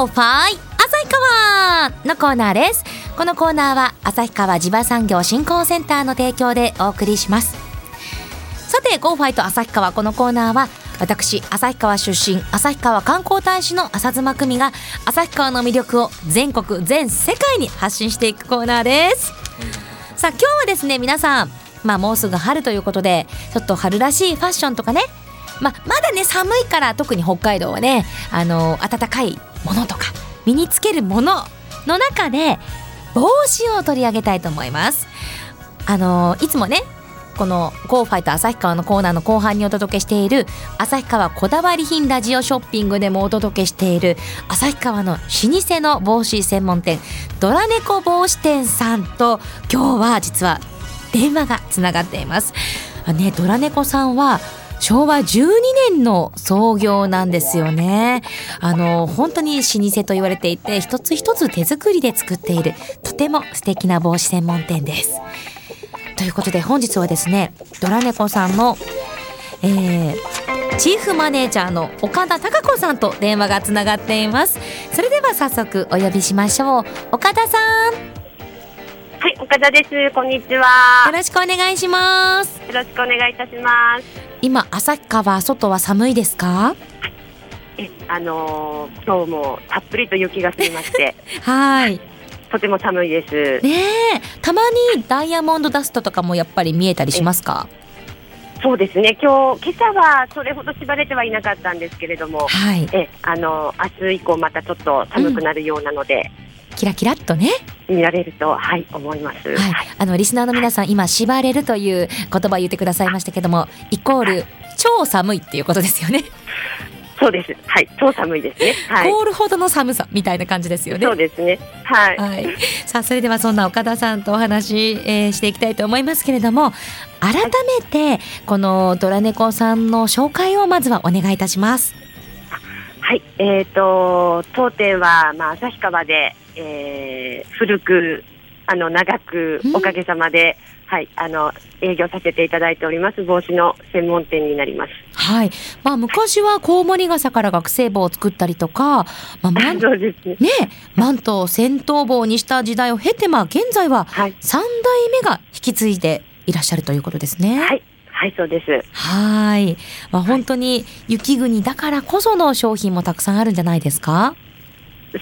まりました Go Fi 旭川のコーナーです。このコーナーは旭川地場産業振興センターの提供でお送りします。さて Go Fi と旭川このコーナーは私旭川出身旭川観光大使の浅妻久美が旭川の魅力を全国全世界に発信していくコーナーです。さあ今日はですね皆さんまあもうすぐ春ということでちょっと春らしいファッションとかねまあ、まだね寒いから特に北海道はねあの暖かいものとか身につけるものの中で帽子を取り上げたいと思いますあのいつもねこの「ゴーファイト旭川」のコーナーの後半にお届けしている旭川こだわり品ラジオショッピングでもお届けしている旭川の老舗の帽子専門店ドラ猫帽子店さんと今日は実は電話がつながっています。ね、ドラ猫さんは昭和12年の創業なんですよね。あの、本当に老舗と言われていて、一つ一つ手作りで作っている、とても素敵な帽子専門店です。ということで本日はですね、ドラ猫さんの、えー、チーフマネージャーの岡田貴子さんと電話がつながっています。それでは早速お呼びしましょう。岡田さん。はい、岡田です。こんにちは。よろしくお願いします。よろしくお願いいたします。今旭川外は寒いですか？えあのー、今日もたっぷりと雪が降りまして。はい。とても寒いです。ねたまにダイヤモンドダストとかもやっぱり見えたりしますか？そうですね。今日今朝はそれほど縛れてはいなかったんですけれども、はい、えあの明日以降またちょっと寒くなるようなので、うん、キラキラっとね見られるとはい思います。はい、あのリスナーの皆さん、今縛れるという言葉を言ってくださいましたけども、イコール超寒いっていうことですよね。そうです。はい、超寒いですね。はい、凍るほどの寒さみたいな感じですよね。そうですね。はい。はい、さあ、それではそんな岡田さんとお話、えー、していきたいと思いますけれども、改めてこのドラネコさんの紹介をまずはお願いいたします。はい、えっ、ー、と当店はまあ旭川でえー、古くあの長くおかげさまで、うん、はいあの営業させていただいております帽子の専門店になります。はい。まあ昔はコウモリ傘から学生帽を作ったりとか、まあ マンそうですね。ねマントを戦闘帽にした時代を経てまあ現在は三代目が引き継いでいらっしゃるということですね。はい。はい、そうです。はい。まあ本当に雪国だからこその商品もたくさんあるんじゃないですか？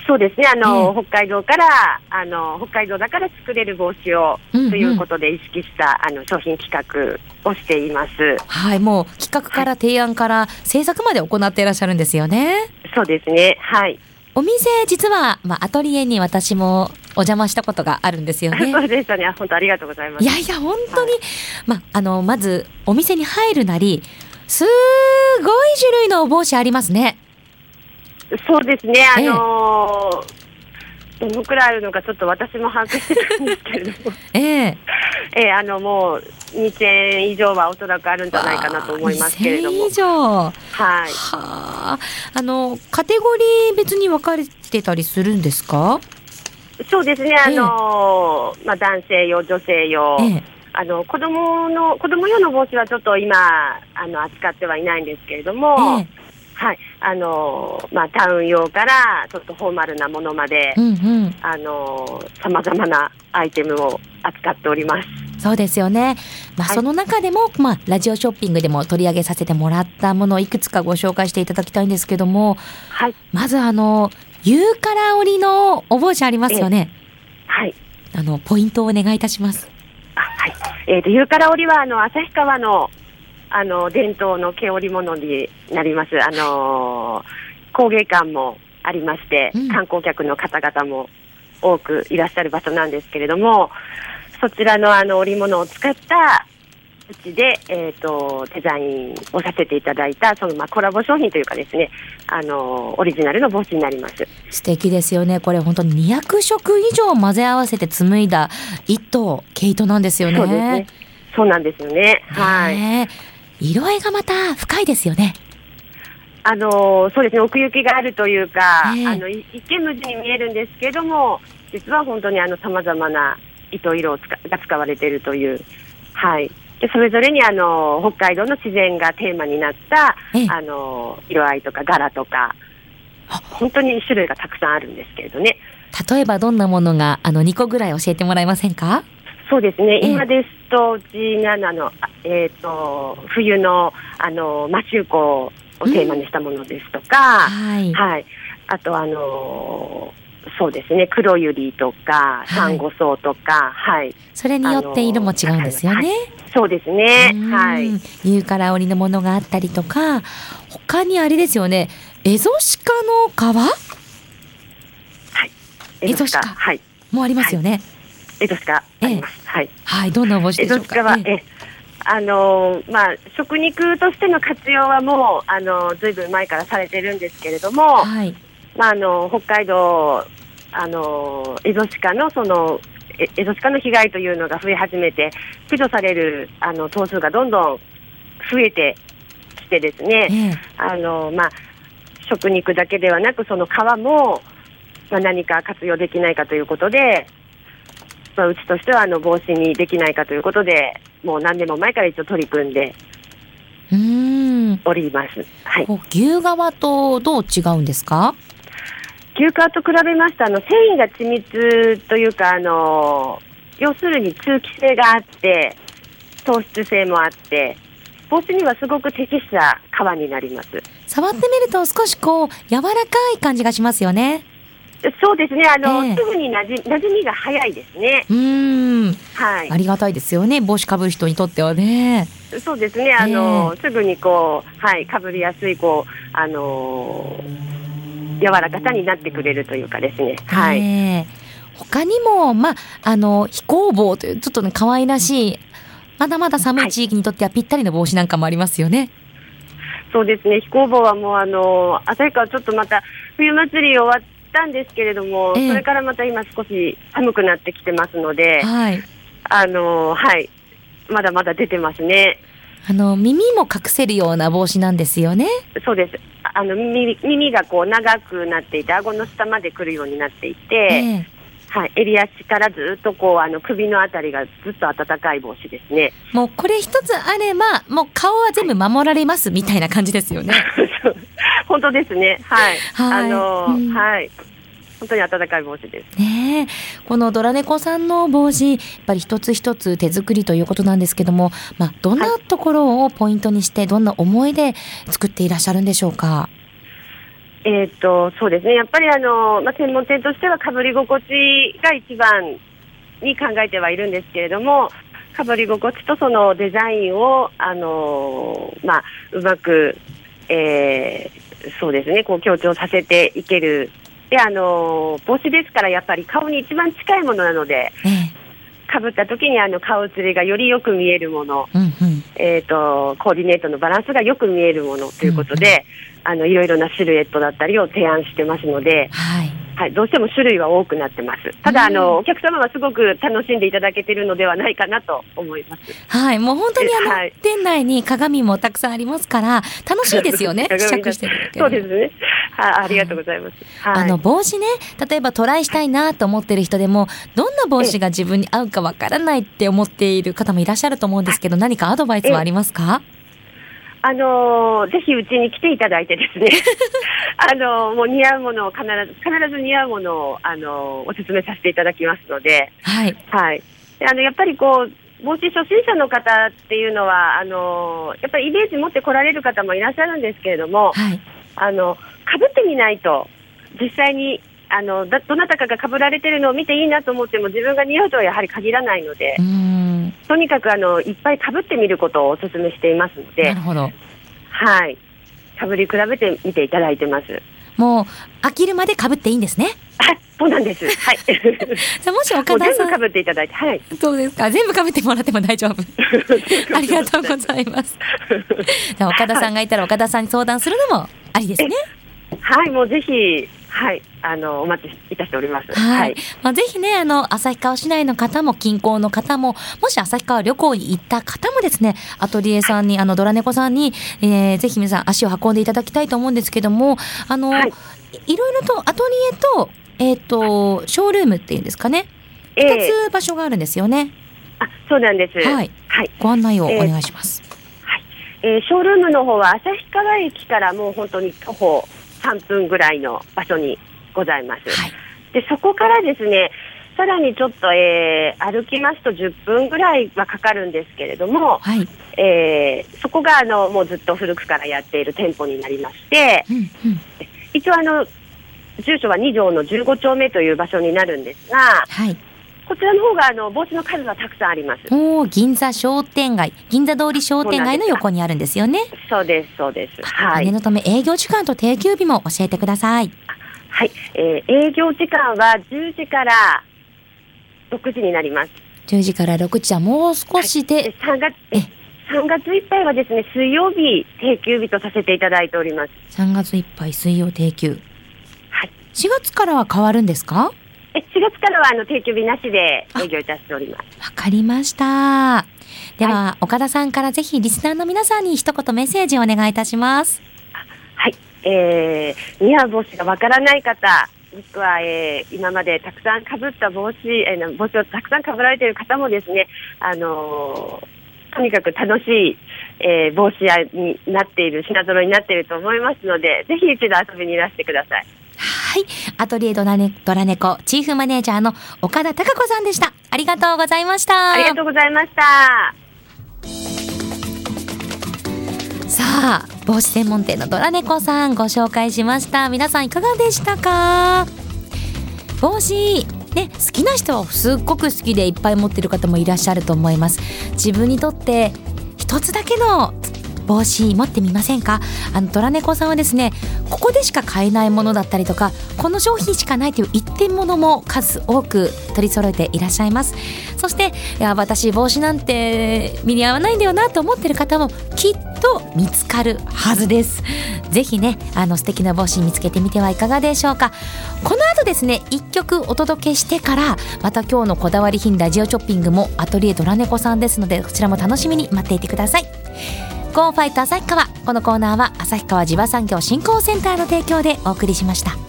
そうですね、あの、えー、北海道から、あの、北海道だから作れる帽子を、うんうん、ということで意識した、あの、商品企画をしています。はい、もう企画から提案から制作まで行っていらっしゃるんですよね。そうですね、はい。お店、実は、まあ、アトリエに私もお邪魔したことがあるんですよね。そうでしたね。本当ありがとうございます。いやいや、本当に、はい、まあ、の、まず、お店に入るなり、すごい種類のお帽子ありますね。そうですね、あのー、どのくらいあるのか、ちょっと私も把握してたんですけれども、ええ。えー、あのもう2000以上はおそらくあるんじゃないかなと思いますけれども。以上。はい。はあ、あのカテゴリー別に分かれてたりするんですか？そうですね、あのー、まあ男性用、女性用。ええ。あの子供の子供用の帽子はちょっと今あの扱ってはいないんですけれども、ええ、はいあのまあ、タウン用からちょっとフォーマルなものまでさまざまなアイテムを扱っております。そうですよね。まあ、はい、その中でも、まあ、ラジオショッピングでも取り上げさせてもらったものをいくつかご紹介していただきたいんですけども、はい、まずあの、ユーカラー織りのお帽子ありますよね。はい。あの、ポイントをお願いいたします。あはい。えっ、ー、と、ユーカラー織りは、あの、旭川のあの伝統の毛織物になります。あの工芸館もありまして、うん、観光客の方々も多くいらっしゃる場所なんですけれども、そちらのあの織物を使ったうちで、えーと、デザインをさせていただいたその、まあ、コラボ商品というかですねあのオリジナルの帽子になります。素敵ですよね。これ本当に200色以上混ぜ合わせて紡いだ糸毛糸なんですよね。そうですね。そうなんですよね。はい色合いがまた深いですよね。あのそうですね。奥行きがあるというか、えー、あの一見無地に見えるんですけども実は本当にあの様々な糸色を使が使われているというはい。でそれぞれにあの北海道の自然がテーマになった、えー、あの色合いとか柄とか本当に種類がたくさんあるんですけれどね。例えばどんなものが、あの、2個ぐらい教えてもらえませんか？そうですね、ええ今ですと、うちがあの、あえっ、と、冬の、あの、マシューコをテーマにしたものですとか、はい。はい。あと、あのそうですね、黒百合とか、いサンゴソウとか、はい。それによって色も違うんですよね。そうですね、うんはい。ユーカラ織りのものがあったりとか、他にあれですよね、エゾシカの皮？エゾシカはい。もありますよね。エゾシカあります。はい。はい、どんなお帽子エでしょうか？ゾシカは、えええ、あのまあ、食肉としての活用はもう、あのずいぶん前からされてるんですけれども、はい。まあ、あの北海道、あのエゾシカのそのえエゾシカの被害というのが増え始めて、駆除されるあの頭数がどんどん増えてきてですね、ええあのまあ、食肉だけではなく、その皮も、まあ、何か活用できないかということで、まあ、うちとしてはあの防止にできないかということで、もう何年も前から一応取り組んで。おります。はい牛革とどう違うんですか？牛革と比べますとあの繊維が緻密というかあの要するに通気性があって糖質性もあって帽子にはすごく適した革になります触ってみると少しこう柔らかい感じがしますよね。そうですね。あの、ええ。すぐになじ馴染みが早いですね。うーん。はい。ありがたいですよね。帽子かぶる人にとってはね。そうですね。あの、すぐにこうはいかぶりやすいこうあの柔らかさになってくれるというかですね。はい、ええ。他にも、まあ、あの、飛行帽という、ちょっとね、可愛らしい、まだまだ寒い地域にとってはぴったりの帽子なんかもありますよね。そうですね、飛行帽はもう、あの旭川、ちょっとまた冬祭り終わったんですけれども、ええ。それからまた今、少し寒くなってきてますので、はい。あのはい、まだまだ出てますね、あの、耳も隠せるような帽子なんですよね？そうです、あの耳耳がこう長くなっていて、顎の下まで来るようになっていて、ええはい、襟足からずっとこうあの首のあたりがずっと暖かい帽子ですね。もうこれ一つあれば、もう顔は全部守られますみたいな感じですよね。本当ですね、はい、はいあのうんはい、本当に暖かい帽子です。ねえ。このドラ猫さんの帽子、やっぱり一つ一つ手作りということなんですけども、まあ、どんなところをポイントにして、どんな思いで作っていらっしゃるんでしょうか？えーっとそうですね、やっぱりあの、まあ、専門店としてはかぶり心地が一番に考えてはいるんですけれども、かぶり心地とそのデザインを、あのまあ、うまく、えーそうですね、こう強調させていける。で、あの帽子ですから、やっぱり顔に一番近いものなので、ええ。かぶった時にあの顔つりがよりよく見えるもの、うんうん。えー、とコーディネートのバランスがよく見えるものということで、あのいろいろなシルエットだったりを提案してますので、はい。はい、どうしても種類は多くなってます。ただ、うんあのお客様はすごく楽しんでいただけているのではないかなと思います。はい。もう本当にあの、はい店内に鏡もたくさんありますから、楽しいですよね。試鏡着してるだけそうですね。はい、ありがとうございます。はい、あの帽子ね、例えばトライしたいなと思ってる人でも、どんな帽子が自分に合うかわからないって思っている方もいらっしゃると思うんですけど、何かアドバイスはありますか？あのーぜひうちに来ていただいてですね、あのーもう似合うものを必ず、必ず似合うものを、あのーお勧めさせていただきますので、はい。はい。であの、やっぱりこう、帽子初心者の方っていうのは、あのーやっぱりイメージ持って来られる方もいらっしゃるんですけれども、はい。あの、被ってみないと、実際に、あの、だどなたかが被られてるのを見ていいなと思っても自分が似合うとはやはり限らないので。とにかくあの、いっぱい被ってみることをお勧めしていますのなでる、ほど。はい。被り比べてみていただいてます。もう、飽きるまで被っていいんですね？はい、そうなんです。はい。じゃあもしも岡田さん、う全部被っていただいて、はい。そうですか？全部被ってもらっても大丈夫。ありがとうございます。じゃあ岡田さんがいたら岡田さんに相談するのもありですね。はい、もうぜひ、はい、あの、お待ちいたしております。はい。まあ、ぜひね、あの、旭川市内の方も、近郊の方も、もし旭川旅行に行った方もですね、アトリエさんに、あの、ドラ猫さんに、えーぜひ皆さん足を運んでいただきたいと思うんですけども、あの、はいい、いろいろとアトリエと、えっ、と、ショールームっていうんですかね。え二えつ場所があるんですよね。あ、そうなんです。はい。はい。ご案内をお願いします。えーショールームの方は旭川駅からもう本当に徒歩3分ぐらいの場所にございます。はい、でそこからですねさらにちょっと、えー、歩きますと10分ぐらいはかかるんですけれども、はい、えー、そこがあのもうずっと古くからやっている店舗になりまして、うんうん、一応あの住所は2条の15丁目という場所になるんですが、はい、こちらの方があの帽子の数はたくさんあります。お銀座商店街、銀座通り商店街の横にあるんですよね。そうです、そうです。はい。念のため営業時間と定休日も教えてください。はい、えー、営業時間は10時から6時になります。10時から6時はもう少しで。はい、3月、3月いっぱいはですね、水曜日定休日とさせていただいております。3月いっぱい水曜定休。はい。4月からは変わるんですか？え、4月からはあの定休日なしで営業いたしております。わかりました。では、はい、岡田さんからぜひリスナーの皆さんに一言メッセージをお願いいたします。はい。えー、帽子がわからない方、もしくは、えー、今までたくさんかぶった帽子、えー、帽子をたくさんかぶられている方もですね、あのー、とにかく楽しい、えー、帽子屋になっている、品揃えになっていると思いますので、ぜひ一度遊びにいらしてください。はい。アトリエドラネドラネコチーフマネージャーの岡田貴子さんでした。ありがとうございました。ありがとうございました。さあ帽子専門店のドラネコさんご紹介しました皆さんいかがでしたか？帽子ね好きな人はすっごく好きでいっぱい持ってる方もいらっしゃると思います自分にとって一つだけの帽子持ってみませんか？あのドラネコさんはですねここでしか買えないものだったりとかこの商品しかないという一点物も数多く取り揃えていらっしゃいます。そしていや私帽子なんて身に合わないんだよなと思ってる方もきっと見つかるはずです。ぜひねあの素敵な帽子見つけてみてはいかがでしょうか。この後ですね1曲お届けしてからまた今日のこだわり品ラジオショッピングもアトリエドラネコさんですのでこちらも楽しみに待っていてください。ゴーファイト旭川このコーナーは旭川地場産業振興センターの提供でお送りしました。